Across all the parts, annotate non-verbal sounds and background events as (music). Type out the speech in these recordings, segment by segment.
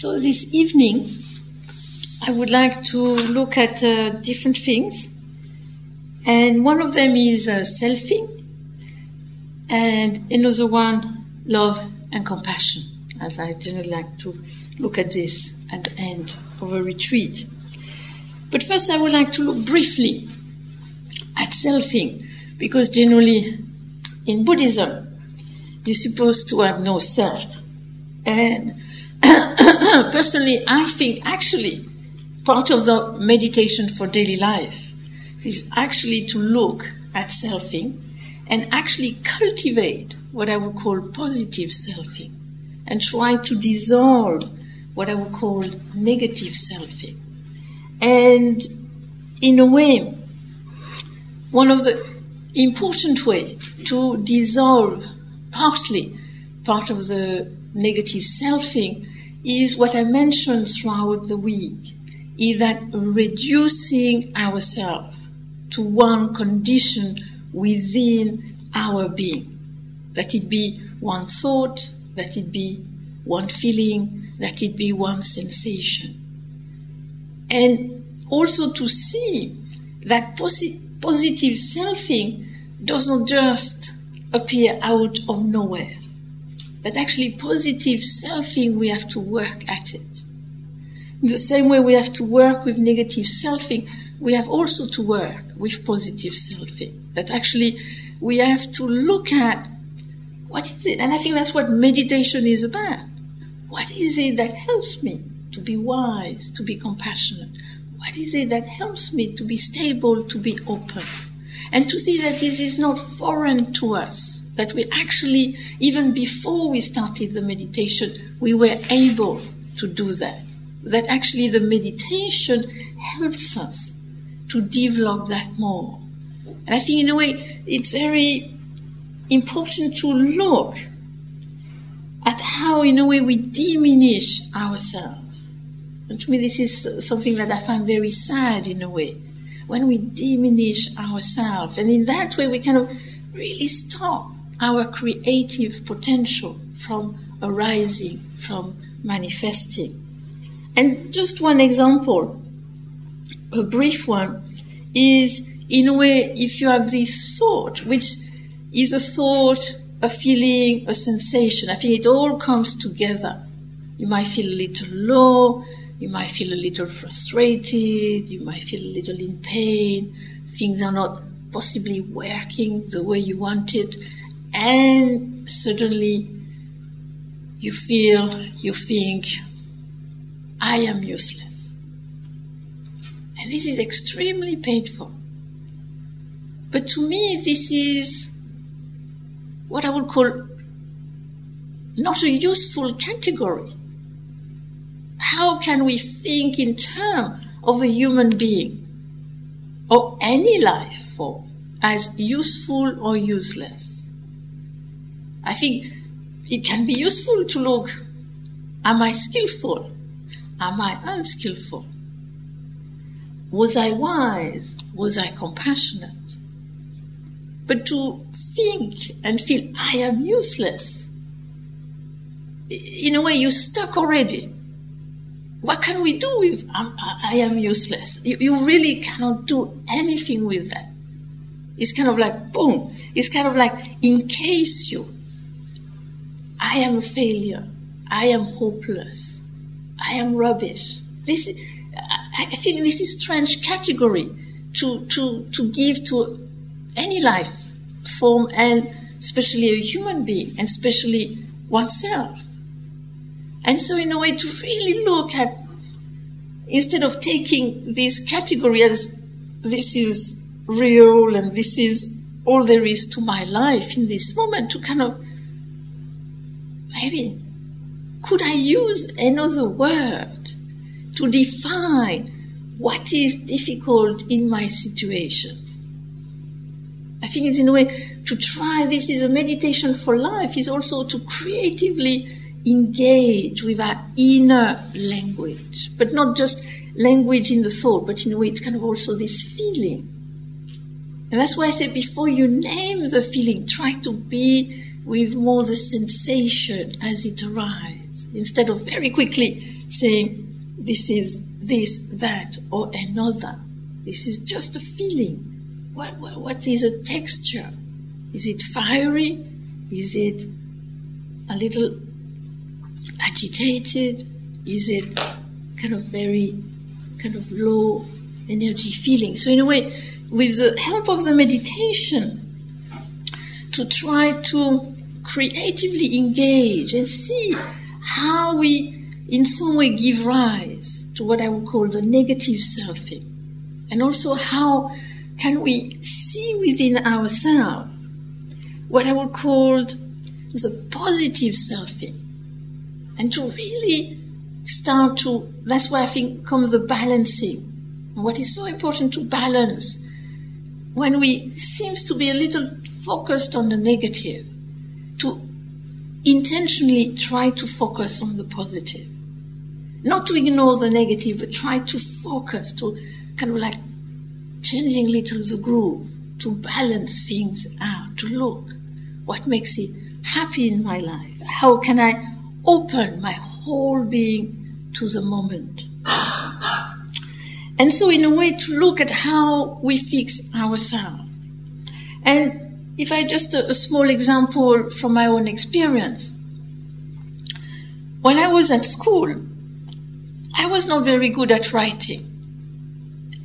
So this evening, I would like to look at uh, different things. And one of them is uh, selfing, and another one, love and compassion, as I generally like to look at this at the end of a retreat. But first, I would like to look briefly at selfing, because generally in Buddhism, you're supposed to have no self. And (coughs) personally, I think actually part of the meditation for daily life is actually to look at selfing and actually cultivate what I would call positive selfing and try to dissolve what I would call negative selfing. And in a way, one of the important way to dissolve partly part of the negative selfing is what I mentioned throughout the week, is that reducing ourselves to one condition within our being. That it be one thought, that it be one feeling, that it be one sensation. And also to see that posi- positive selfing does not just appear out of nowhere. That actually positive selfing, we have to work at it. In the same way we have to work with negative selfing, we have also to work with positive selfing. That actually we have to look at what is it, and I think that's what meditation is about. What is it that helps me to be wise, to be compassionate? What is it that helps me to be stable, to be open? And to see that this is not foreign to us, that we actually, even before we started the meditation, we were able to do that. That actually the meditation helps us to develop that more. And I think in a way it's very important to look at how in a way we diminish ourselves. And to me this is something that I find very sad in a way. When we diminish ourselves and in that way we kind of really stop our creative potential from arising, from manifesting. And just one example, a brief one, is in a way if you have this thought, which is a thought, a feeling, a sensation. I think it all comes together. You might feel a little low, you might feel a little frustrated, you might feel a little in pain, things are not possibly working the way you wanted, and suddenly you feel, you think, I am useless. And this is extremely painful. But to me, this is what I would call not a useful category. How can we think in terms of a human being or any life form as useful or useless? I think it can be useful to look, am I skillful? Am I unskillful? Was I wise? Was I compassionate? But to think and feel I am useless. In a way, you're stuck already. What can we do with um, I am useless? You, you really cannot do anything with that. It's kind of like boom. It's kind of like encase you. I am a failure. I am hopeless. I am rubbish. This, I think this is strange category to, to, to give to any life form and especially a human being and especially oneself. And so in a way to really look at, instead of taking this category as this is real and this is all there is to my life in this moment, to kind of maybe could I use another word to define what is difficult in my situation? I think it's in a way to try this is a meditation for life, is also to creatively engage with our inner language, but not just language in the thought, but in a way it's kind of also this feeling. And that's why I said before you name the feeling, try to be with more the sensation as it arises, instead of very quickly saying this is this, that, or another. This is just a feeling. What, what, what is a texture? Is it fiery? Is it a little agitated? Is it kind of very kind of low energy feeling? So in a way, with the help of the meditation, to try to creatively engage and see how we in some way give rise to what I would call the negative selfing. And also how can we see within ourselves what I would call the positive selfing. And to really start to, that's where I think comes the balancing. What is so important to balance when we seems to be a little focused on the negative, to intentionally try to focus on the positive. Not to ignore the negative, but try to focus, to kind of like changing little the groove, to balance things out, to look what makes it happy in my life. How can I open my whole being to the moment? And so, in a way, to look at how we fix ourselves. And if I just a, a small example from my own experience, when I was at school, I was not very good at writing.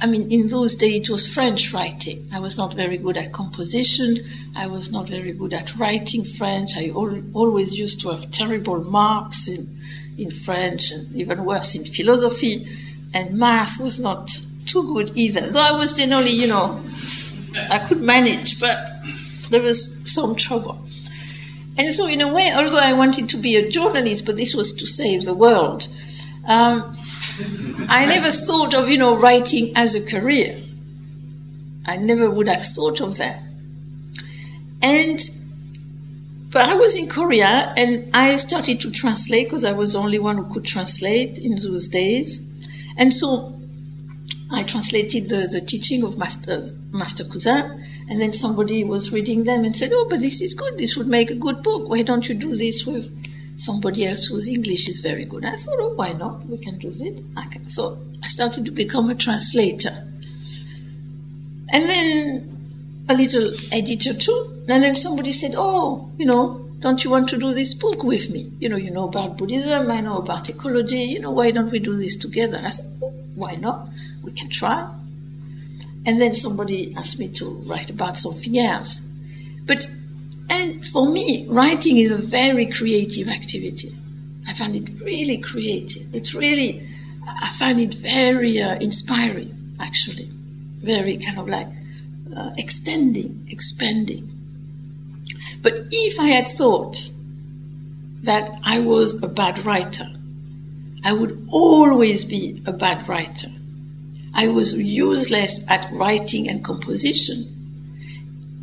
I mean, in those days it was French writing. I was not very good at composition. I was not very good at writing French. I al- always used to have terrible marks in, in French and even worse in philosophy. And math was not too good either. Though I was generally, you know, I could manage, but there was some trouble. And so, in a way, although I wanted to be a journalist, but this was to save the world, um, I never thought of, you know, writing as a career. I never would have thought of that. And, but I was in Korea and I started to translate because I was the only one who could translate in those days. And so I translated the, the teaching of Master, Master Kusan, and then somebody was reading them and said, Oh, but this is good. This would make a good book. Why don't you do this with somebody else whose English is very good. I thought, oh, why not? We can do it. Can. So I started to become a translator. And then a little editor too. And then somebody said, oh, you know, don't you want to do this book with me? You know, you know about Buddhism, I know about ecology, you know, why don't we do this together? I said, oh, why not? We can try. And then somebody asked me to write about something else. But and for me, writing is a very creative activity. I find it really creative. It's really, I find it very uh, inspiring, actually. Very kind of like uh, extending, expanding. But if I had thought that I was a bad writer, I would always be a bad writer. I was useless at writing and composition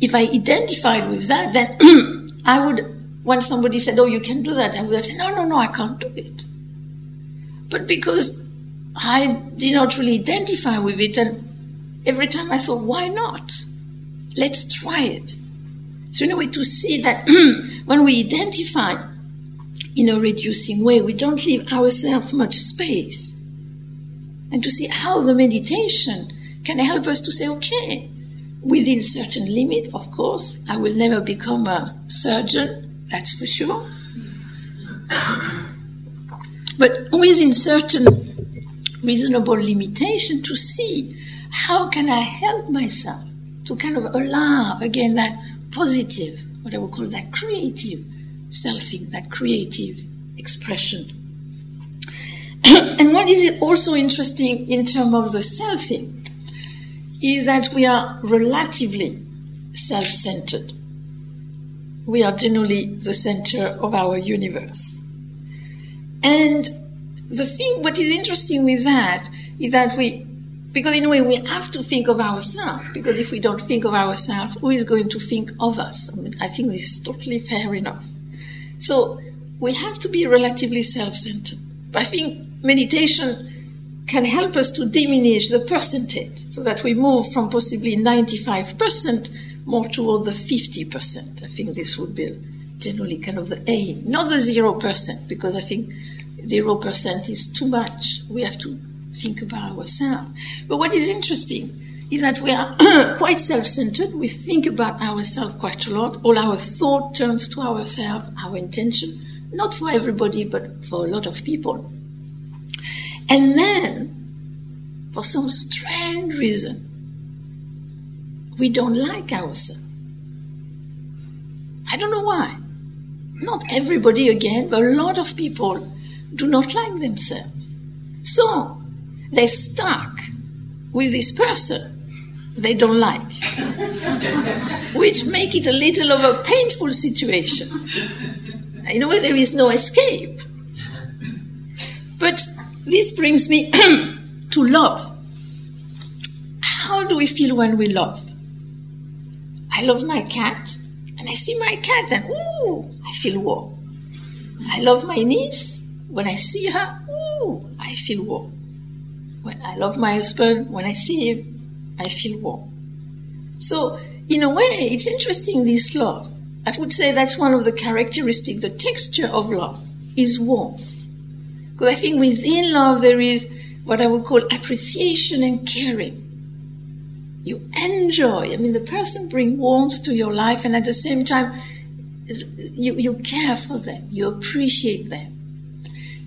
if I identified with that, then (clears throat) I would, when somebody said, Oh, you can do that, I would have said, No, no, no, I can't do it. But because I did not really identify with it, and every time I thought, Why not? Let's try it. So, in a way, to see that (clears throat) when we identify in a reducing way, we don't leave ourselves much space. And to see how the meditation can help us to say, okay, within certain limit, of course. I will never become a surgeon, that's for sure. but within certain reasonable limitation to see how can I help myself to kind of allow again that positive, what I would call that creative selfing, that creative expression. (coughs) and what is also interesting in terms of the selfing is that we are relatively self centered. We are generally the center of our universe. And the thing, what is interesting with that is that we, because in a way we have to think of ourselves, because if we don't think of ourselves, who is going to think of us? I, mean, I think this is totally fair enough. So we have to be relatively self centered. I think meditation can help us to diminish the percentage so that we move from possibly 95% more toward the 50%. I think this would be generally kind of the aim, not the 0%, because I think 0% is too much. We have to think about ourselves. But what is interesting is that we are (coughs) quite self-centered. We think about ourselves quite a lot. All our thought turns to ourselves, our intention. Not for everybody, but for a lot of people. And then, for some strange reason, we don't like ourselves. I don't know why. Not everybody again, but a lot of people do not like themselves. So they stuck with this person they don't like, (laughs) which make it a little of a painful situation. In a way, there is no escape. But this brings me (clears throat) to love. How do we feel when we love? I love my cat, and I see my cat, and ooh, I feel warm. I love my niece. When I see her, ooh, I feel warm. When I love my husband, when I see him, I feel warm. So, in a way, it's interesting this love. I would say that's one of the characteristics, the texture of love is warmth. Because I think within love there is what I would call appreciation and caring you enjoy. I mean, the person brings warmth to your life, and at the same time, you, you care for them, you appreciate them.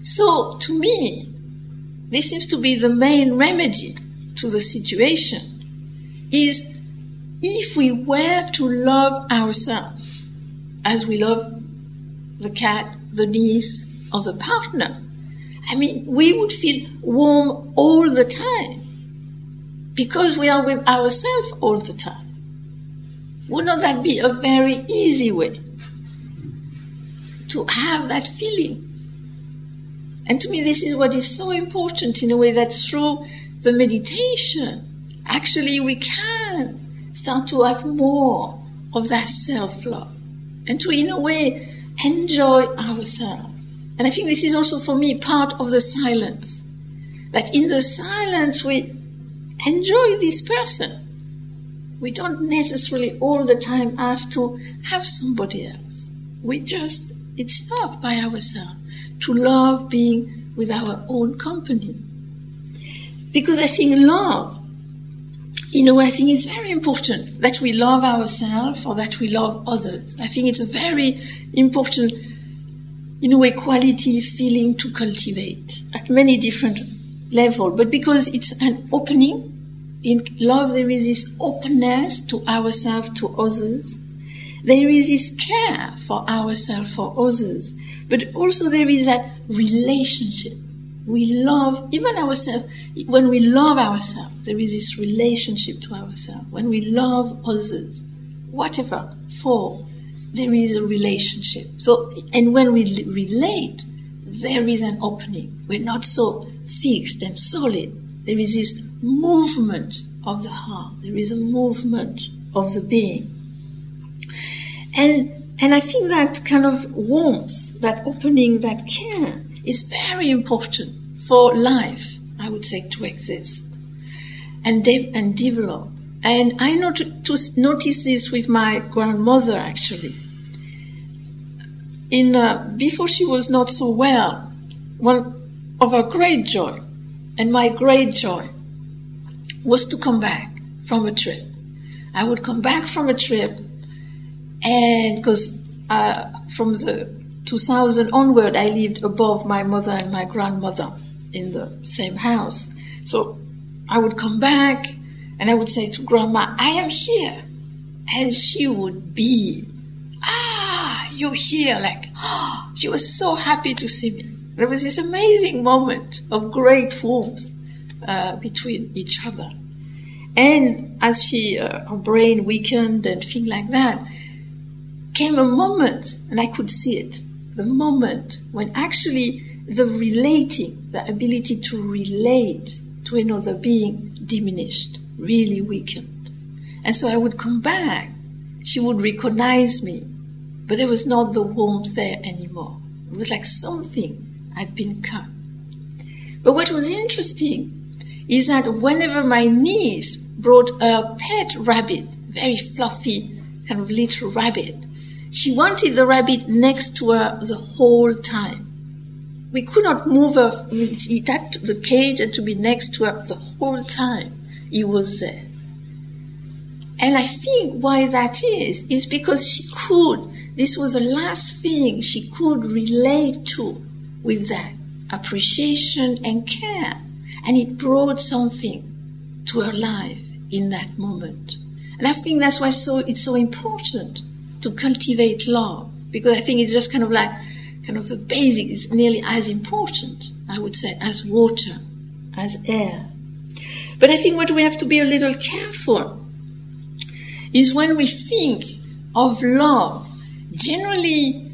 So, to me, this seems to be the main remedy to the situation is if we were to love ourselves as we love the cat, the niece, or the partner, I mean, we would feel warm all the time because we are with ourselves all the time. Would not that be a very easy way to have that feeling? And to me, this is what is so important in a way that through the meditation, actually we can start to have more of that self love and to, in a way, enjoy ourselves. And I think this is also for me part of the silence. That in the silence we enjoy this person. We don't necessarily all the time have to have somebody else. We just, it's enough by ourselves to love being with our own company. Because I think love, you know, I think it's very important that we love ourselves or that we love others. I think it's a very important, in a way, quality feeling to cultivate at many different levels. But because it's an opening in love, there is this openness to ourselves, to others. There is this care for ourselves, for others. But also there is that relationship. We love, even ourselves, when we love ourselves, there is this relationship to ourselves. When we love others, whatever, for, there is a relationship. So, and when we relate, there is an opening. We're not so fixed and solid. There is this movement of the heart. There is a movement of the being. And, and I think that kind of warmth, that opening, that care is very important for life, I would say, to exist and, de- and develop. And I not- to notice this with my grandmother actually. In, uh, before she was not so well, one of her great joy, and my great joy, was to come back from a trip. I would come back from a trip, and because uh, from the 2000 onward, I lived above my mother and my grandmother in the same house. So I would come back and I would say to grandma, I am here. And she would be, ah, you're here. Like, oh, (gasps) she was so happy to see me. There was this amazing moment of great warmth uh, between each other. And as she, uh, her brain weakened and things like that, came a moment, and I could see it, the moment when actually the relating, the ability to relate to another being diminished, really weakened. And so I would come back. She would recognize me, but there was not the warmth there anymore. It was like something had been cut. But what was interesting is that whenever my niece brought a pet rabbit, very fluffy kind of little rabbit, she wanted the rabbit next to her the whole time. we could not move her. He had to, the cage and to be next to her the whole time. He was there. And I think why that is, is because she could, this was the last thing she could relate to with that appreciation and care. And it brought something to her life in that moment. And I think that's why so, it's so important to cultivate love, because I think it's just kind of like, kind of the basic is nearly as important, I would say, as water, as air. But I think what we have to be a little careful is when we think of love, generally,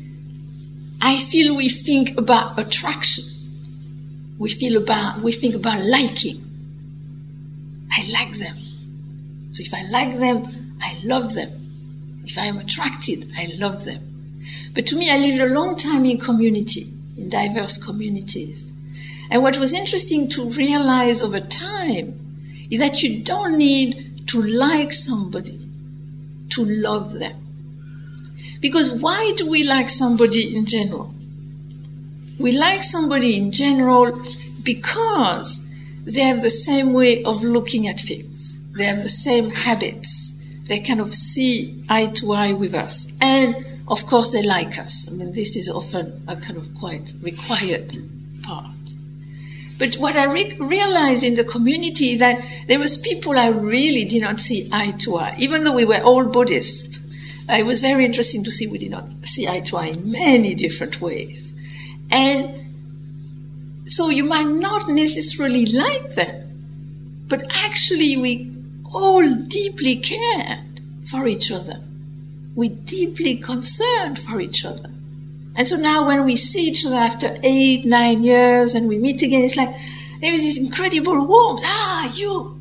I feel we think about attraction. We feel about, we think about liking. I like them. So if I like them, I love them. If I am attracted, I love them. But to me, I lived a long time in community, in diverse communities. And what was interesting to realize over time is that you don't need to like somebody to love them. Because why do we like somebody in general? We like somebody in general because they have the same way of looking at things. They have the same habits. They kind of see eye to eye with us. And of course, they like us. I mean, this is often a kind of quite required part. But what I re- realized in the community that there was people I really did not see eye to eye, even though we were all Buddhist. It was very interesting to see we did not see eye to eye in many different ways. And so you might not necessarily like them, but actually we all deeply cared for each other we deeply concerned for each other. And so now when we see each other after eight, nine years and we meet again, it's like there is this incredible warmth. Ah, you,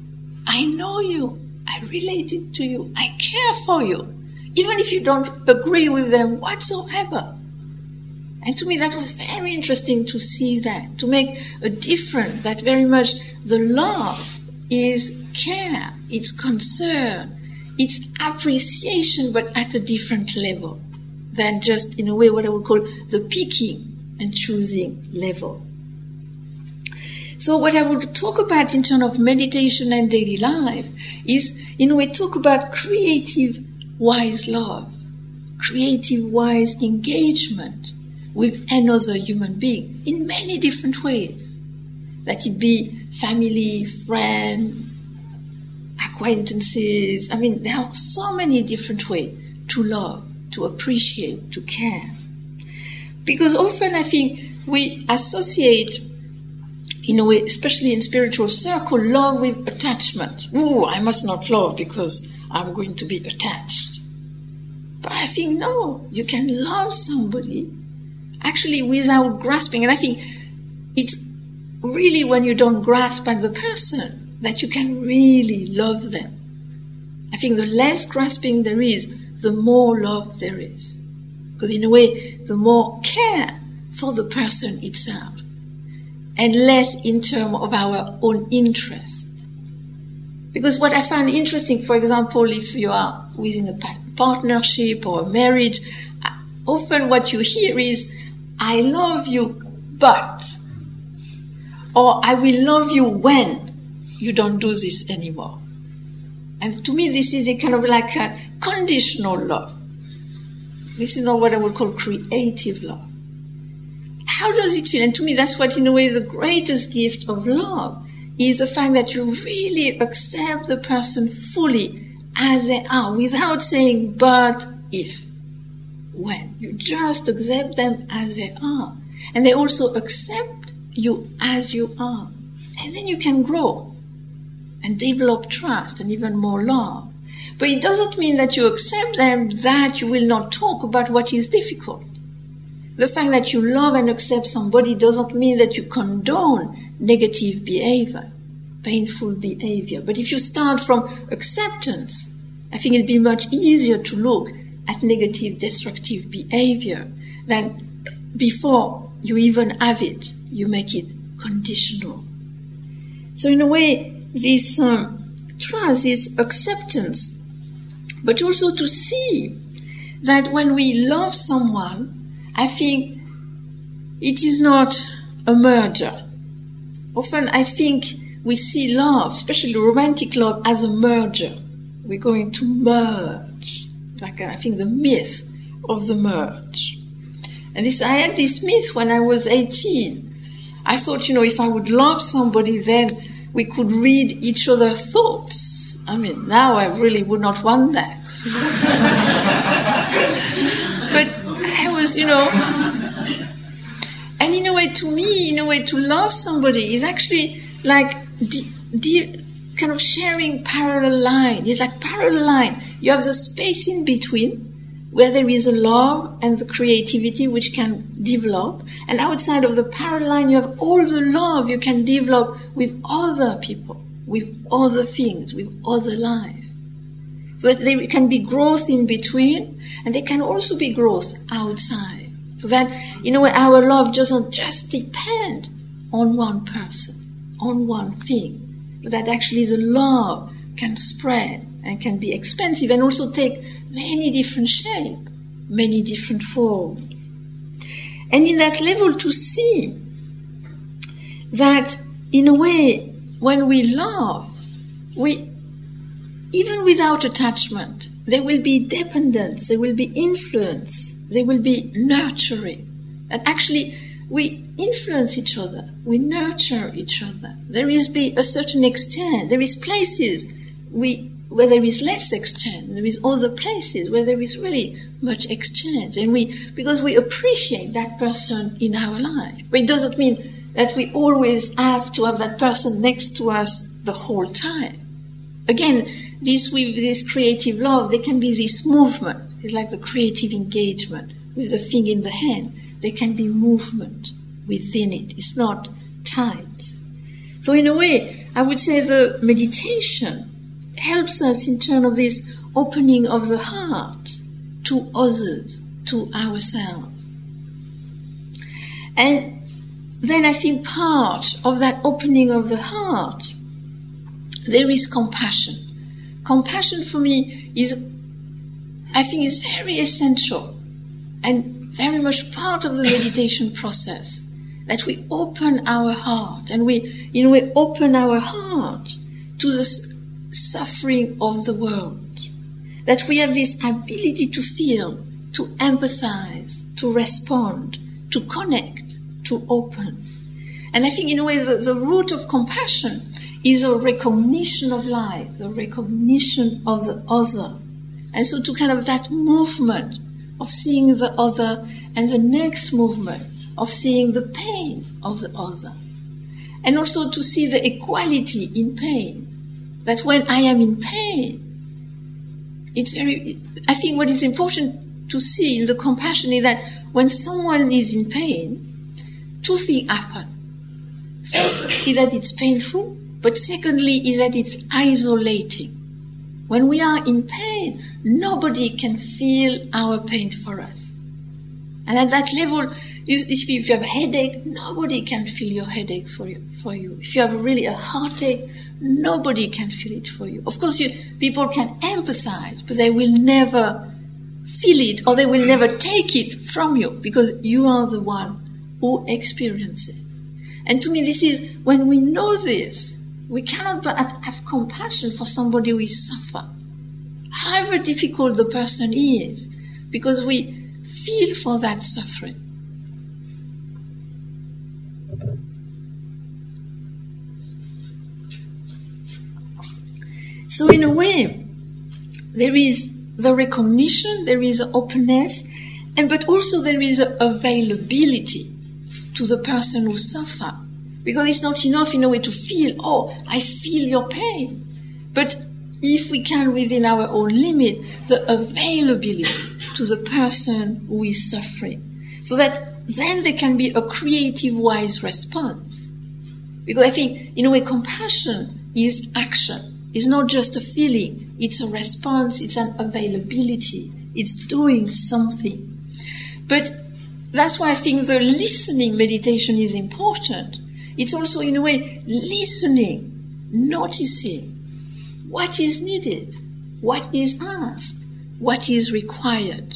I know you. I related to you. I care for you. Even if you don't agree with them whatsoever. And to me, that was very interesting to see that, to make a difference, that very much the love is care, it's concern, it's appreciation, but at a different level than just, in a way, what I would call the picking and choosing level. So, what I would talk about in terms of meditation and daily life is, in a way, talk about creative, wise love, creative, wise engagement with another human being in many different ways. That it be family, friend, acquaintances. I mean, there are so many different ways to love, to appreciate, to care. Because often I think we associate, in a way, especially in spiritual circle, love with attachment. Oh, I must not love because I'm going to be attached. But I think no, you can love somebody actually without grasping. And I think it's really when you don't grasp at the person that you can really love them. I think the less grasping there is, the more love there is. Because in a way, the more care for the person itself, and less in terms of our own interest. Because what I find interesting, for example, if you are within a partnership or marriage, often what you hear is, I love you, but, or I will love you when you don't do this anymore. And to me, this is a kind of like a conditional love. This is not what I would call creative love. How does it feel? And to me, that's what, in a way, the greatest gift of love is the fact that you really accept the person fully as they are without saying, but if, when. You just accept them as they are. And they also accept you as you are. And then you can grow and develop trust and even more love. But it doesn't mean that you accept them that you will not talk about what is difficult. The fact that you love and accept somebody doesn't mean that you condone negative behavior, painful behavior. But if you start from acceptance, I think it'll be much easier to look at negative, destructive behavior than before you even have it, you make it conditional. So in a way, this um, trust, this acceptance, but also to see that when we love someone, I think it is not a merger. Often I think we see love, especially romantic love, as a merger. We're going to merge. Like uh, I think the myth of the merge. And this, I had this myth when I was 18. I thought, you know, if I would love somebody, then we could read each other's thoughts. I mean, now I really would not want that. (laughs) but I was, you know, and in a way, to me, in a way, to love somebody is actually like kind of sharing parallel line. It's like parallel line. You have the space in between where there is a love and the creativity which can develop. And outside of the parallel line, you have all the love you can develop with other people, with other things, with other life. So that there can be growth in between, and there can also be growth outside. So that, a way, our love doesn't just depend on one person, on one thing, but that actually the love can spread and can be expensive and also take many different shapes, many different forms. And in that level to see that in a way, when we love, we, even without attachment, there will be dependence, there will be influence, there will be nurturing. And actually, we influence each other, we nurture each other. There is be a certain extent, there is places we where there is less exchange, there is other places where there is really much exchange, and we because we appreciate that person in our life. But it doesn't mean that we always have to have that person next to us the whole time. Again, this with this creative love, there can be this movement. It's like the creative engagement with the thing in the hand. There can be movement within it. It's not tight. So in a way, I would say the meditation helps us in terms of this opening of the heart to others, to ourselves. And then I think part of that opening of the heart, there is compassion. Compassion for me is, I think, is very essential and very much part of the meditation process. That we open our heart and we, you know, we open our heart to the suffering of the world. That we have this ability to feel, to empathize, to respond, to connect, to open. And I think, in a way, the, the root of compassion is a recognition of life, the recognition of the other. And so, to kind of that movement of seeing the other, and the next movement of seeing the pain of the other. And also to see the equality in pain that when I am in pain, it's very, I think what is important to see in the compassion is that when someone is in pain, two things happen. First is that it's painful, but secondly is that it's isolating. When we are in pain, nobody can feel our pain for us. And at that level, if you have a headache, nobody can feel your headache for you. For you. If you have really a heartache, nobody can feel it for you. Of course, you, people can empathize, but they will never feel it or they will never take it from you because you are the one who experiences it. And to me, this is when we know this, we cannot but have compassion for somebody is suffer, however difficult the person is, because we feel for that suffering. So in a way, there is the recognition, there is openness, and but also there is availability to the person who suffers. Because it's not enough in a way to feel, oh, I feel your pain. But if we can, within our own limit, the availability to the person who is suffering. So that then there can be a creative, wise response. Because I think, in a way, compassion is action. It's not just a feeling, it's a response, it's an availability, it's doing something. But that's why I think the listening meditation is important. It's also, in a way, listening, noticing what is needed, what is asked, what is required.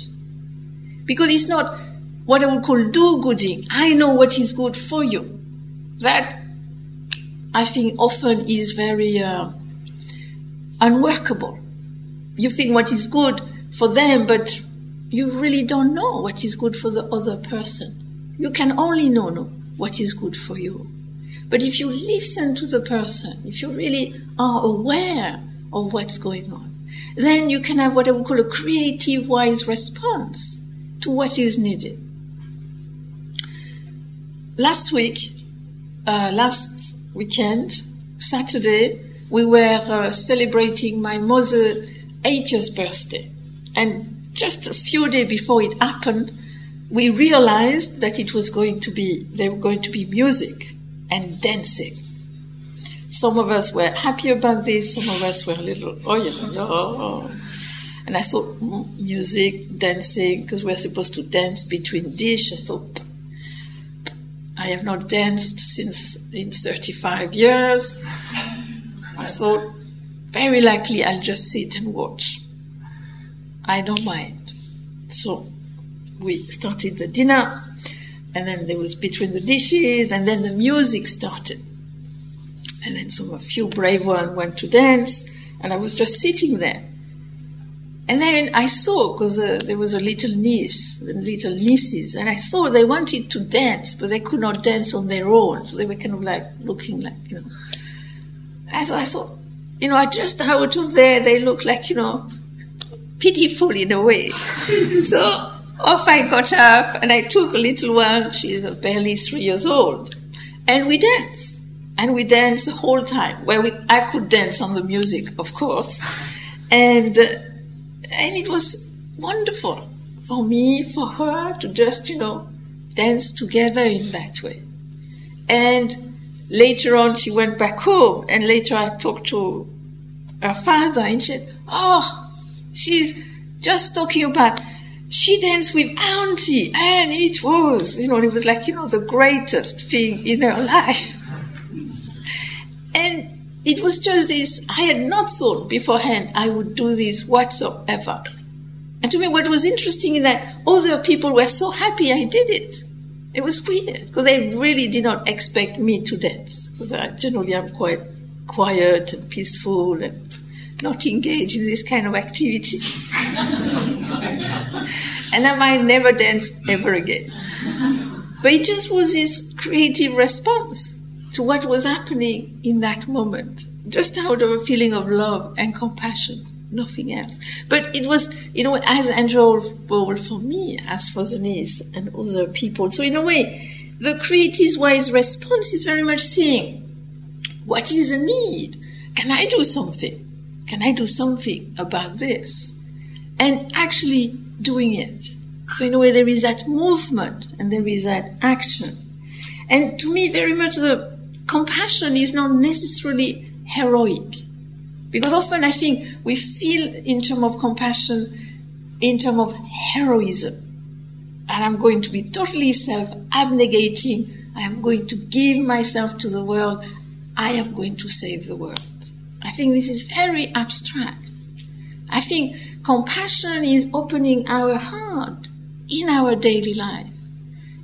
Because it's not what I would call do-gooding. I know what is good for you. That, I think, often is very uh, unworkable. You think what is good for them, but you really don't know what is good for the other person. You can only know, what is good for you. But if you listen to the person, if you really are aware of what's going on, then you can have what I would call a creative, wise response to what is needed. Last week, uh, last weekend, Saturday, we were uh, celebrating my mother's 80th birthday. And just a few days before it happened, we realized that it was going to be, there were going to be music and dancing. Some of us were happy about this, some of us were a little, oh yeah, oh. And I thought, mm, music, dancing, because we're supposed to dance between dish. I thought, I have not danced since in 35 years. I thought, very likely I'll just sit and watch. I don't mind. So we started the dinner, and then there was between the dishes, and then the music started. And then some a few brave ones went to dance, and I was just sitting there. And then I saw, because uh, there was a little niece, the little nieces, and I thought they wanted to dance, but they could not dance on their own. So they were kind of like looking like, you know. So I thought, you know, I just out of there, they look like, you know, pitiful in a way. (laughs) so off I got up and I took a little one, she's barely three years old, and we danced and we danced the whole time. Where we, I could dance on the music, of course, and uh, and it was wonderful for me, for her to just you know dance together in that way. And later on, she went back home, and later I talked to her father, and she said, "Oh, she's just talking about." She danced with Auntie, and it was, you know, it was like, you know, the greatest thing in her (laughs) life. And it was just this, I had not thought beforehand I would do this whatsoever. And to me, what was interesting is that other people were so happy I did it. It was weird because they really did not expect me to dance. Because I generally am quite quiet and peaceful and not engaged in this kind of activity. (laughs) and I might never dance ever again. But it just was this creative response to what was happening in that moment, just out of a feeling of love and compassion, nothing else. But it was, you know, as enjoyable for me as for the niece and other people. So in a way, the creative wise response is very much saying, what is the need? Can I do something? Can I do something about this? And actually doing it. So in a way, there is that movement and there is that action. And to me, very much the compassion is not necessarily heroic. Because often I think we feel in terms of compassion in terms of heroism. And I'm going to be totally self abnegating. I am going to give myself to the world. I am going to save the world. I think this is very abstract. I think compassion is opening our heart in our daily life,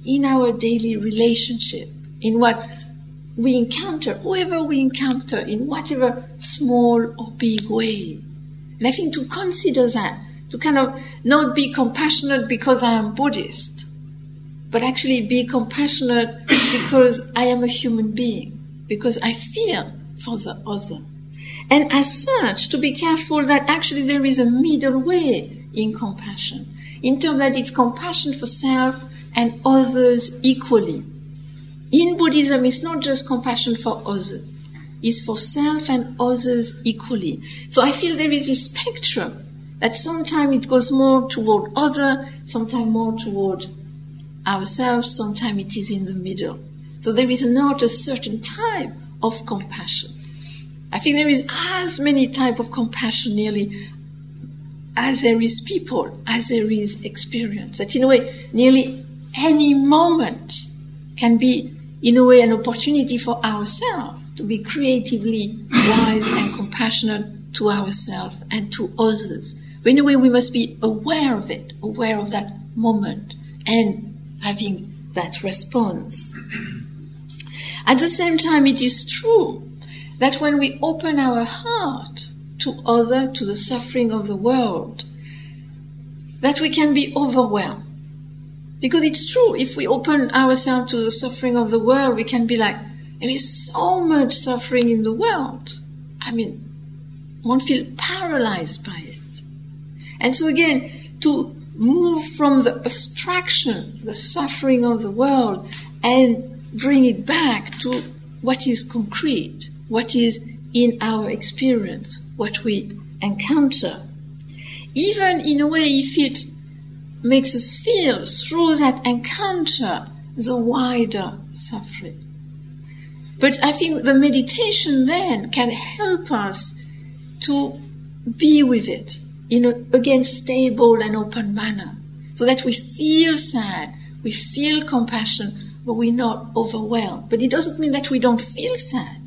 in our daily relationship, in what we encounter, whoever we encounter, in whatever small or big way. And I think to consider that, to kind of not be compassionate because I am Buddhist, but actually be compassionate (coughs) because I am a human being, because I feel for the other. And as such, to be careful that actually there is a middle way in compassion, in terms that it's compassion for self and others equally in Buddhism, it's not just compassion for others, it's for self and others equally. So I feel there is a spectrum that sometimes it goes more toward other, sometimes more toward ourselves, sometimes it is in the middle. So there is not a certain type of compassion. I think there is as many type of compassion nearly as there is people, as there is experience. That in a way, nearly any moment can be in a way, an opportunity for ourselves to be creatively wise and compassionate to ourselves and to others. But in a way, we must be aware of it, aware of that moment, and having that response. At the same time, it is true that when we open our heart to other, to the suffering of the world, that we can be overwhelmed. Because it's true, if we open ourselves to the suffering of the world, we can be like, there is so much suffering in the world. I mean, one feels paralyzed by it. And so again, to move from the abstraction, the suffering of the world, and bring it back to what is concrete, what is in our experience, what we encounter. Even in a way, if it makes us feel through that encounter the wider suffering. But I think the meditation then can help us to be with it in a, again, stable and open manner so that we feel sad, we feel compassion, but we're not overwhelmed. But it doesn't mean that we don't feel sad.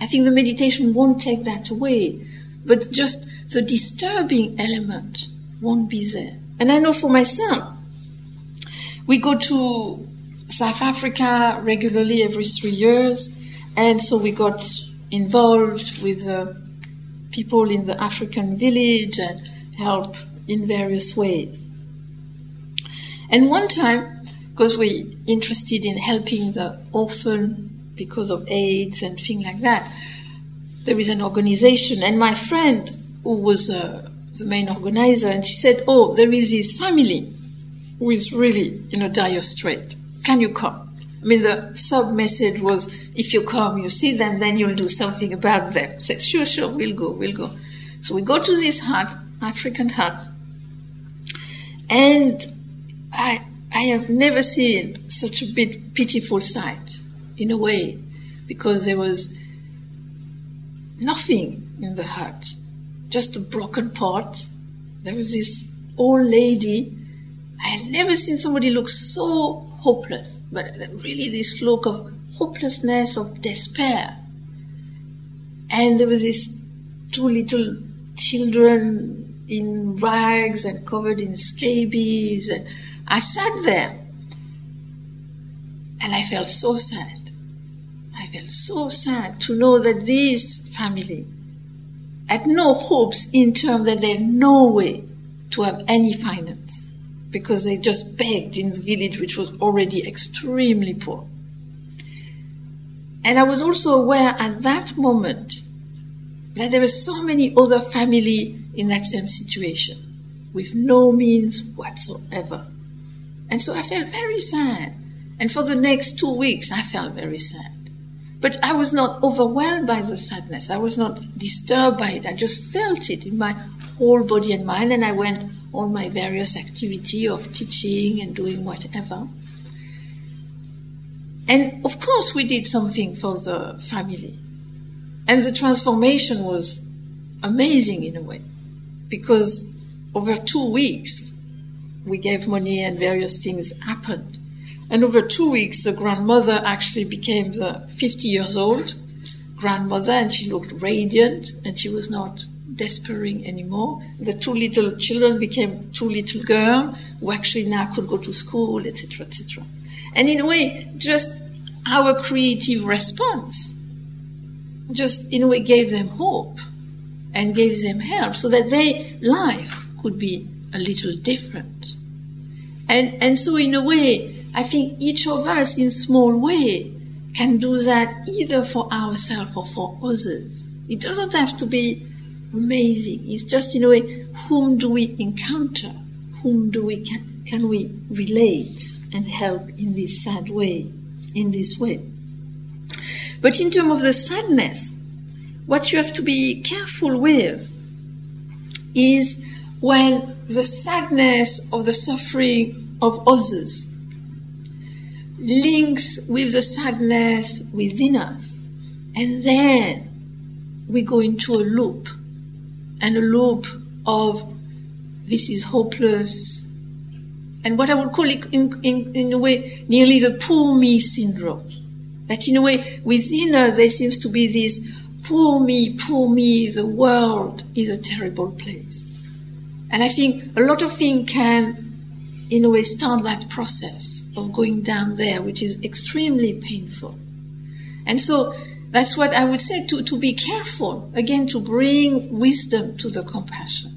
I think the meditation won't take that away, but just the disturbing element won't be there. And I know for myself, we go to South Africa regularly every three years, and so we got involved with the people in the African village and help in various ways. And one time, because we're interested in helping the orphan because of AIDS and things like that, there is an organization, and my friend who was uh, the main organizer, and she said, "Oh, there is his family who is really in a dire strait. Can you come?" I mean, the sub message was, if you come, you see them, then you'll do something about them. I said, sure, sure, we'll go, we'll go. So we go to this hut, African hut, and I, I have never seen such a bit pitiful sight, in a way, because there was nothing in the hut, just a broken pot. There was this old lady. I had never seen somebody look so hopeless but really this look of hopelessness, of despair. And there was these two little children in rags and covered in scabies. And I sat there and I felt so sad. I felt so sad to know that this family had no hopes in terms that had no way to have any finance because they just begged in the village, which was already extremely poor. And I was also aware at that moment that there were so many other families in that same situation with no means whatsoever. And so I felt very sad. And for the next two weeks, I felt very sad. But I was not overwhelmed by the sadness. I was not disturbed by it. I just felt it in my whole body and mind. And I went on my various activity of teaching and doing whatever. And of course, we did something for the family. And the transformation was amazing in a way, because over two weeks, we gave money and various things happened. And over two weeks, the grandmother actually became the 50 years old grandmother, and she looked radiant, and she was not despairing anymore. The two little children became two little girls who actually now could go to school, etc., etc. And in a way, just our creative response just in a way gave them hope and gave them help so that their life could be a little different. And, and so in a way, I think each of us in small way can do that either for ourselves or for others. It doesn't have to be amazing. It's just in a way, whom do we encounter? Whom do we can, can we relate and help in this sad way, in this way? But in terms of the sadness, what you have to be careful with is when the sadness of the suffering of others links with the sadness within us, and then we go into a loop and a loop of this is hopeless, and what I would call it in, in, in a way nearly the poor me syndrome. That in a way within us there seems to be this poor me, poor me, the world is a terrible place. And I think a lot of things can, in a way, start that process. Of going down there, which is extremely painful. And so that's what I would say to, to be careful, again, to bring wisdom to the compassion.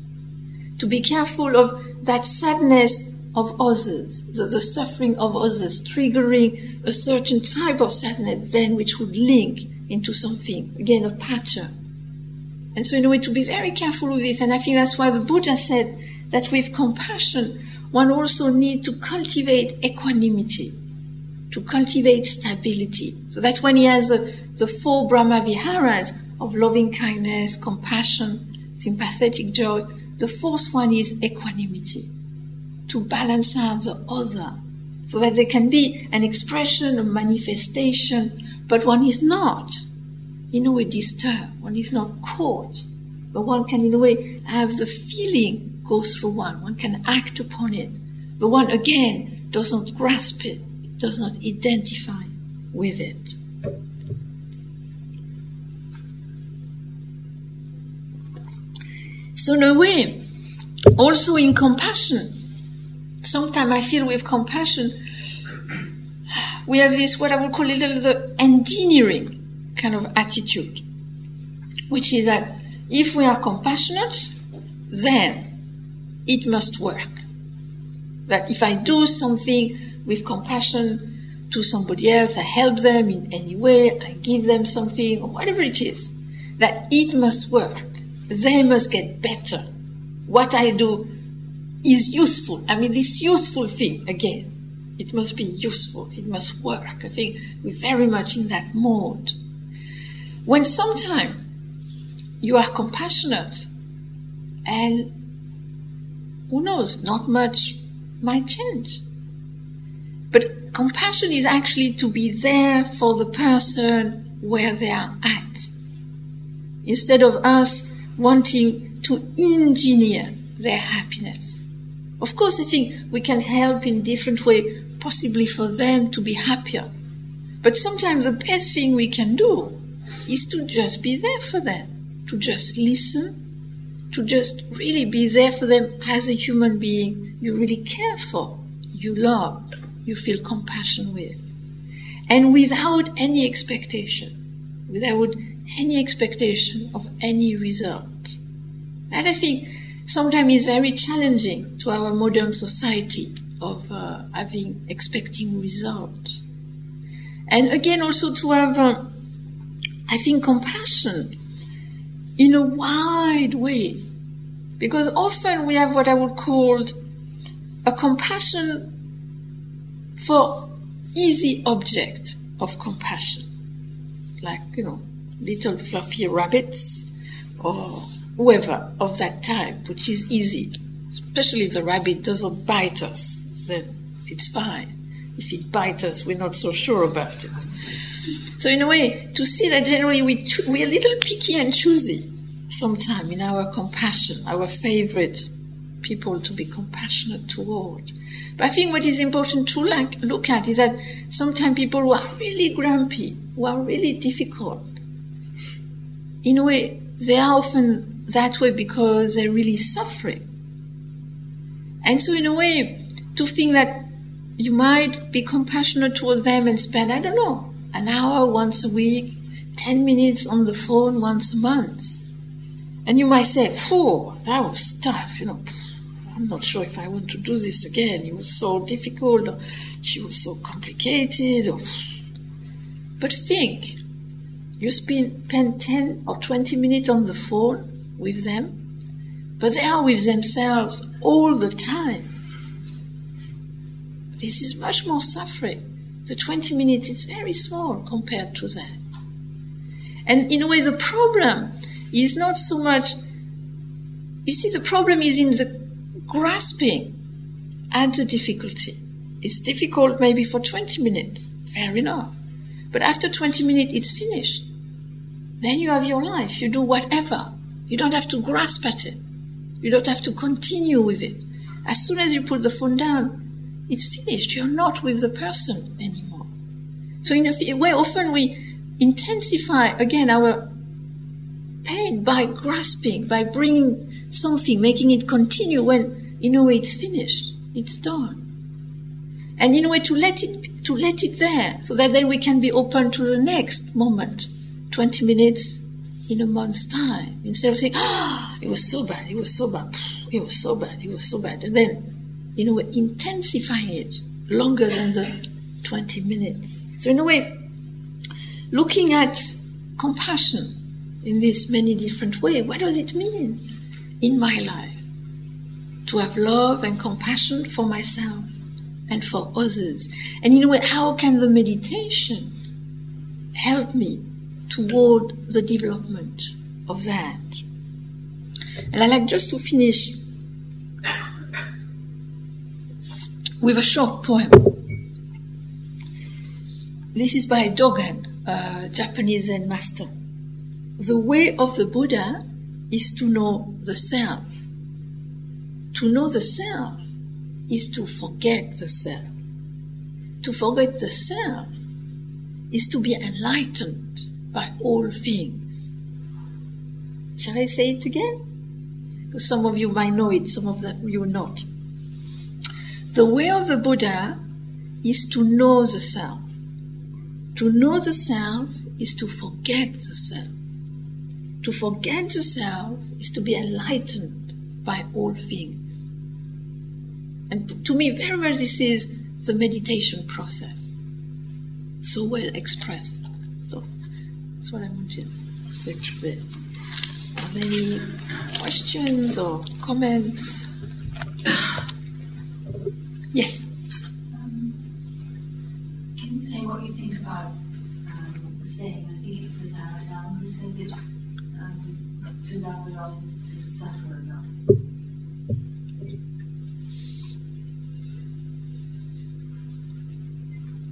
To be careful of that sadness of others, the, the suffering of others, triggering a certain type of sadness then which would link into something, again, a pattern. And so in a way to be very careful with this, and I think that's why the Buddha said that with compassion, one also needs to cultivate equanimity, to cultivate stability. So that's when he has a, the four Brahma Viharas of loving kindness, compassion, sympathetic joy. The fourth one is equanimity to balance out the other so that there can be an expression, a manifestation, but one is not in a way disturbed, one is not caught, but one can in a way have the feeling go through one, one can act upon it, but one again does not grasp it, does not identify with it. So in a way, also in compassion, sometimes I feel with compassion, we have this, what I would call a little the engineering kind of attitude, which is that if we are compassionate, then it must work. That if I do something with compassion to somebody else, I help them in any way, I give them something, or whatever it is, that it must work. They must get better. What I do is useful. I mean, this useful thing, again, it must be useful. It must work. I think we're very much in that mode. When sometimes you are compassionate and who knows, not much might change. But compassion is actually to be there for the person where they are at. Instead of us wanting to engineer their happiness. Of course, I think we can help in different way, possibly for them to be happier. But sometimes the best thing we can do is to just be there for them, to just listen, to just really be there for them as a human being you really care for, you love, you feel compassion with. And without any expectation, without any expectation of any result. And I think sometimes it's very challenging to our modern society of uh, having expecting results. And again, also to have, uh, I think, compassion in a wide way. Because often we have what I would call a compassion for easy object of compassion. Like, you know, little fluffy rabbits or whoever of that type, which is easy, especially if the rabbit doesn't bite us, then it's fine. If it bites us, we're not so sure about it. So in a way, to see that generally we we're a little picky and choosy sometimes in our compassion, our favorite people to be compassionate toward. But I think what is important to like, look at is that sometimes people who are really grumpy, who are really difficult, in a way, they are often that way because they're really suffering. And so, in a way, to think that you might be compassionate toward them and spend, I don't know, an hour once a week, 10 minutes on the phone once a month. And you might say, Phew, that was tough, you know. I'm not sure if I want to do this again. It was so difficult, or she was so complicated. Or... But think, you spend 10 or 20 minutes on the phone, with them, but they are with themselves all the time. This is much more suffering. The 20 minutes is very small compared to that. And in a way, the problem is not so much, you see, the problem is in the grasping at the difficulty. It's difficult maybe for 20 minutes, fair enough. But after 20 minutes, it's finished. Then you have your life. You do whatever. You don't have to grasp at it. You don't have to continue with it. As soon as you put the phone down, it's finished. You're not with the person anymore. So in a way, often we intensify again our pain by grasping, by bringing something, making it continue when in a way it's finished. It's done. And in a way to let it, to let it there so that then we can be open to the next moment. 20 minutes in a month's time. Instead of saying, (gasps) ah, oh, it was so bad, it was so bad, it was so bad, it was so bad. And then, in a way, intensifying it longer than the 20 minutes. So in a way, looking at compassion in this many different way, what does it mean in my life? To have love and compassion for myself and for others. And in a way, how can the meditation help me toward the development of that? And I like just to finish with a short poem. This is by Dogen, a Japanese Zen master. The way of the Buddha is to know the self. To know the self is to forget the self. To forget the self is to be enlightened by all things. Shall I say it again? Because some of you might know it, some of you not. The way of the Buddha is to know the self. To know the self is to forget the self. To forget the self is to be enlightened by all things. And to me, very much this is the meditation process. So well expressed. So that's what I wanted to say today. Are there any questions or comments? Yes. Um, can you say what you think about um, the saying? I think it's a Dalai Lama who said that um, to love a lot is to suffer a lot.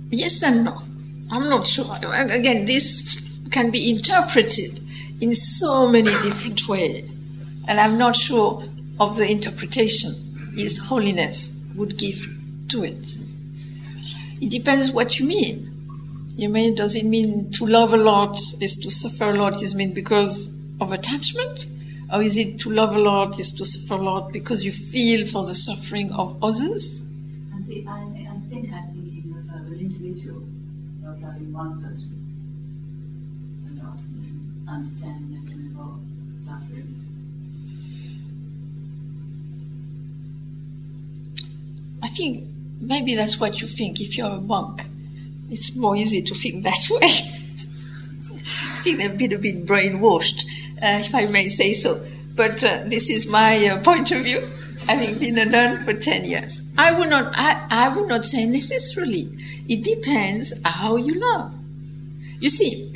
Yes and no. I'm not sure. Again, this can be interpreted in so many different ways. And I'm not sure of the interpretation His Holiness would give to it. It depends what you mean. You mean, does it mean to love a lot is to suffer a lot is mean because of attachment? Or is it to love a lot is to suffer a lot because you feel for the suffering of others? I think, I, I think I'm thinking of uh, an individual, not loving one person, not understanding I think maybe that's what you think if you're a monk. It's more easy to think (laughs) that way. I think they've been a bit brainwashed, uh, if I may say so. But uh, this is my uh, point of view, having been a nun for 10 years. I would not, I, I would not say necessarily. It depends how you love. You see,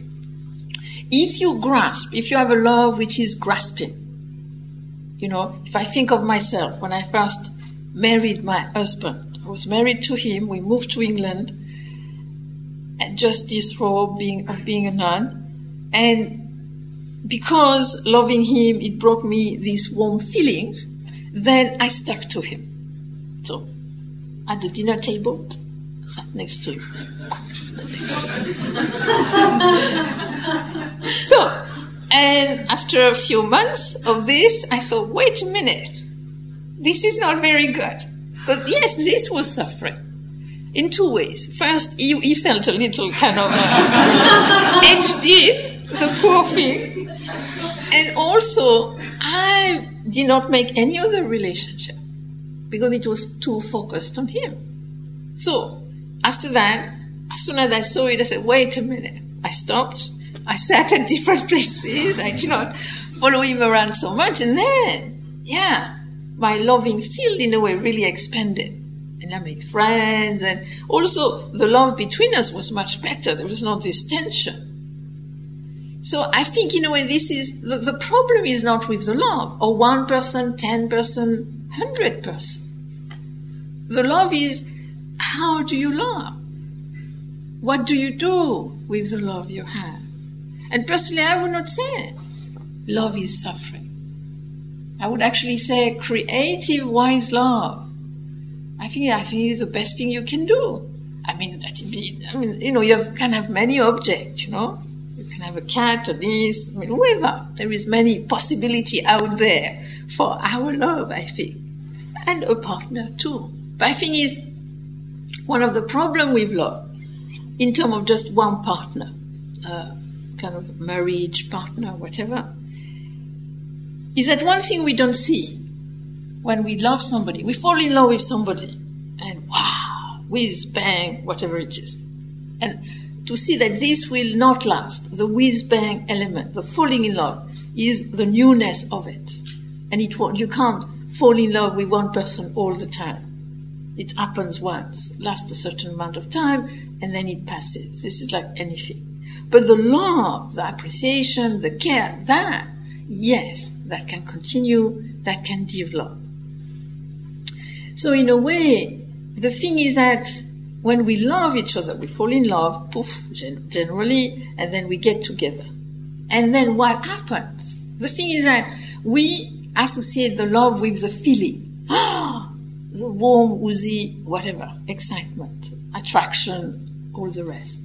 if you grasp, if you have a love which is grasping, you know, if I think of myself when I first married my husband, I was married to him, we moved to England, and just this role being, of being a nun, and because loving him, it brought me these warm feelings, then I stuck to him. So, at the dinner table, sat next to him. (laughs) so, and after a few months of this, I thought, wait a minute, this is not very good. But yes, this was suffering in two ways. First, he, he felt a little kind of uh, (laughs) edged in, the poor thing. And also, I did not make any other relationship because it was too focused on him. So, after that, as soon as I saw it, I said, wait a minute. I stopped. I sat at different (laughs) places. I did not follow him around so much. And then, yeah, my loving field in a way really expanded. And I made friends. And also, the love between us was much better. There was not this tension. So I think, in a way, this is the, the problem is not with the love, or one person, ten person, hundred person. The love is how do you love? What do you do with the love you have? And personally, I would not say love is suffering. I would actually say creative, wise love. I think I think it's the best thing you can do. I mean, that I mean, you know, you have, can have many objects, you know. You can have a cat, a this, I mean, whoever. There is many possibility out there for our love, I think, and a partner too. But I think is one of the problem with love, in terms of just one partner, uh, kind of marriage partner, whatever, is that one thing we don't see when we love somebody, we fall in love with somebody, and wow, whiz, bang, whatever it is. And to see that this will not last, the whiz, bang element, the falling in love, is the newness of it. And it you can't fall in love with one person all the time. It happens once, lasts a certain amount of time, and then it passes. This is like anything. But the love, the appreciation, the care, that, yes, that can continue, that can develop. So in a way, the thing is that when we love each other, we fall in love, poof, generally, and then we get together. And then what happens? The thing is that we associate the love with the feeling. (gasps) the warm, woozy, whatever, excitement, attraction, all the rest.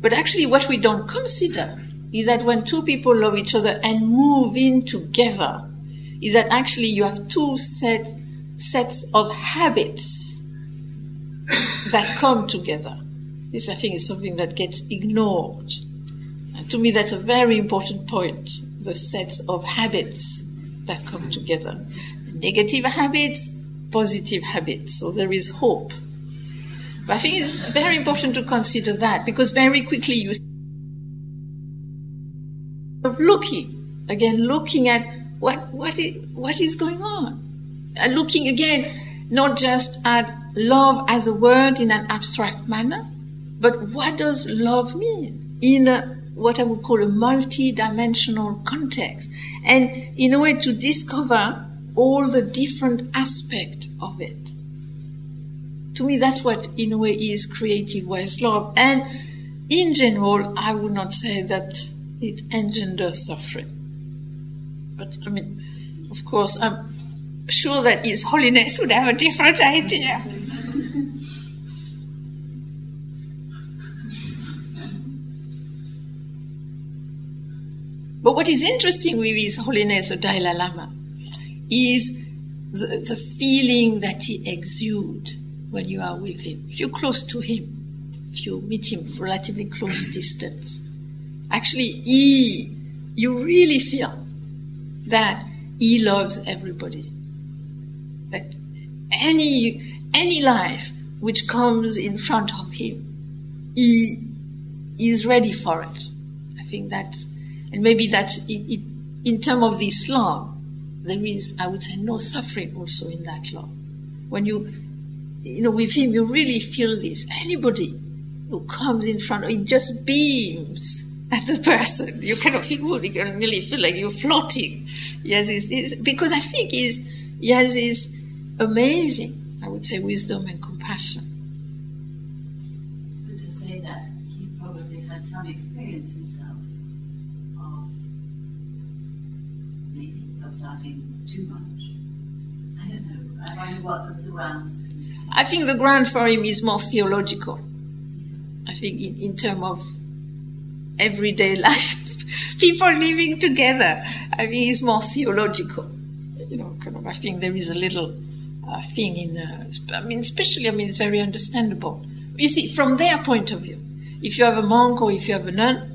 But actually, what we don't consider is that when two people love each other and move in together, is that actually you have two set, sets of habits that come together. This, I think, is something that gets ignored. And to me, that's a very important point the sets of habits that come together. Negative habits, positive habits. So there is hope. But I think it's very important to consider that because very quickly you of looking again, looking at what what is, what is going on, and looking again not just at love as a word in an abstract manner, but what does love mean in a, what I would call a multi-dimensional context, and in a way to discover all the different aspects of it. To me, that's what, in a way, is creative wise love. And in general, I would not say that it engenders suffering. But I mean, of course, I'm sure that His Holiness would have a different idea. But what is interesting with His Holiness the Dalai Lama is the, the feeling that he exudes when you are with him. If you're close to him, if you meet him relatively close distance, actually he, you really feel that he loves everybody. That any any life which comes in front of him, he is ready for it. I think that, and maybe that's it, it, in terms of this love there is, I would say, no suffering also in that law. When you, you know, with him, you really feel this. Anybody who comes in front it just beams at the person. You of feel. You can really feel like you're floating. Yes, it's, it's, because I think he's, yes, is amazing, I would say, wisdom and compassion. But to say that he probably had some experience himself of maybe of loving too much. I don't know. I wonder what the grounds. I think the ground for him is more theological. I think in, in terms of everyday (laughs) life, people living together. I mean, it's more theological. You know, kind of. I think there is a little uh, thing in. Uh, I mean, especially. I mean, it's very understandable. You see, from their point of view, if you have a monk or if you have a nun,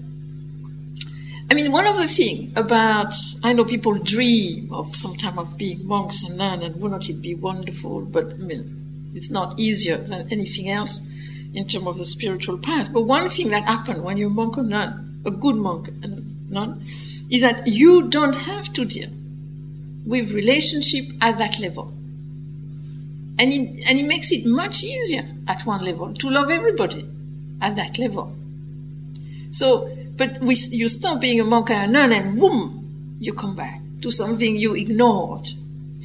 I mean, one of the things about, I know people dream of some time of being monks and nuns, and wouldn't it be wonderful? But I mean, it's not easier than anything else in terms of the spiritual path. But one thing that happens when you're a monk or nun, a good monk and nun, is that you don't have to deal with relationship at that level. And it, and it makes it much easier at one level to love everybody at that level. So but we, you stop being a monk and a nun, and boom, you come back to something you ignored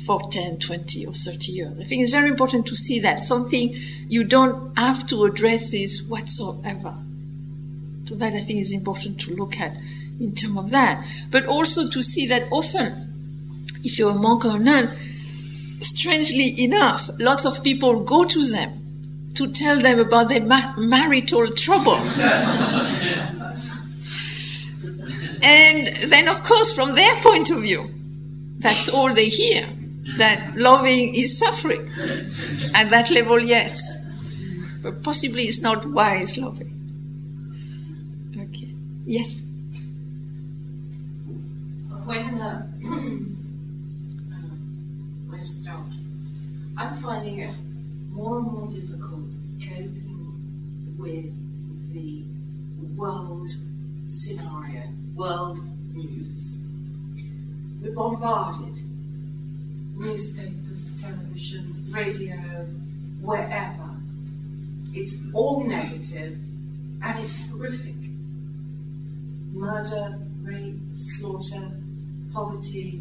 for 10, 20, or 30 years. I think it's very important to see that something you don't have to address this whatsoever. So that I think is important to look at in terms of that. But also to see that often, if you're a monk or a nun, strangely enough, lots of people go to them to tell them about their ma- marital trouble. (laughs) And then, of course, from their point of view, that's all they hear that loving is suffering. At that level, yes. but possibly it's not wise, loving. Okay. Yes. When uh, (clears throat) when start, I'm finding it more and more difficult coping with the world scenario, world news. We're bombarded. Newspapers, television, radio, wherever. It's all negative and it's horrific. Murder, rape, slaughter, poverty,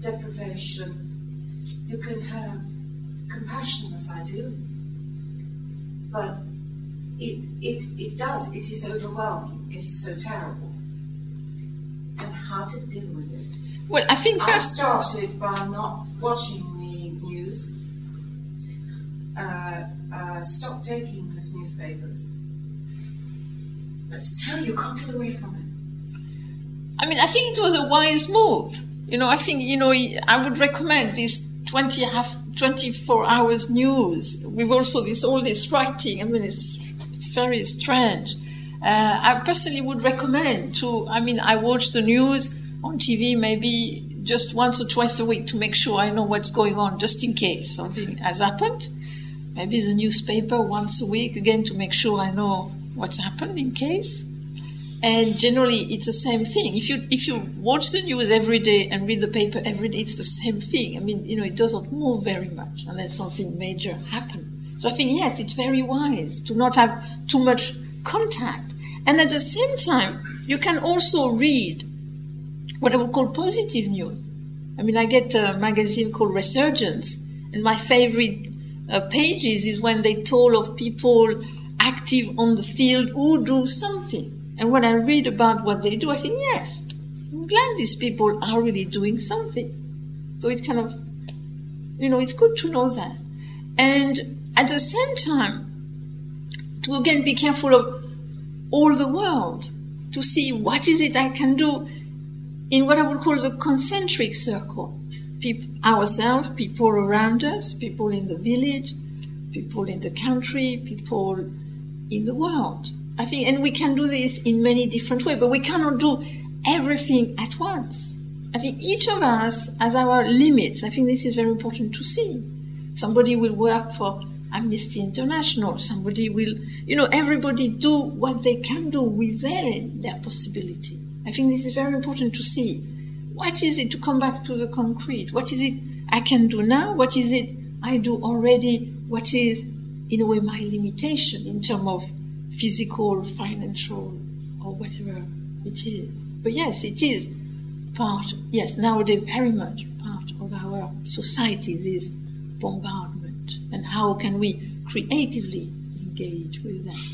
deprivation. You can have compassion as I do. But it, it, it does, it is overwhelming, it is so terrible. And how to deal with it. Well, I think I started by not watching the news, uh, uh, stopped taking those newspapers. But still, you can't get away from it. I mean, I think it was a wise move. You know, I think, you know, I would recommend this 20 half, 24 hours news with also this, all this writing. I mean, it's, it's very strange. Uh, I personally would recommend to, I mean, I watch the news on TV maybe just once or twice a week to make sure I know what's going on, just in case something has happened. Maybe the newspaper once a week again to make sure I know what's happened in case. And generally, it's the same thing. If you if you watch the news every day and read the paper every day, it's the same thing. I mean, you know, it doesn't move very much unless something major happens. So I think yes, it's very wise to not have too much contact. And at the same time, you can also read what I would call positive news. I mean, I get a magazine called Resurgence, and my favorite uh, pages is when they told of people active on the field who do something. And when I read about what they do, I think, yes, I'm glad these people are really doing something. So it kind of, you know, it's good to know that. And at the same time, to again be careful of all the world, to see what is it I can do in what I would call the concentric circle. People, ourselves, people around us, people in the village, people in the country, people in the world. I think, and we can do this in many different ways, but we cannot do everything at once. I think each of us has our limits. I think this is very important to see. Somebody will work for Amnesty International. Somebody will, you know, everybody do what they can do within their possibility. I think this is very important to see. What is it to come back to the concrete? What is it I can do now? What is it I do already? What is, in a way, my limitation in terms of physical, financial, or whatever it is? But yes, it is part, yes, nowadays very much part of our society, this bombardment. And how can we creatively engage with that?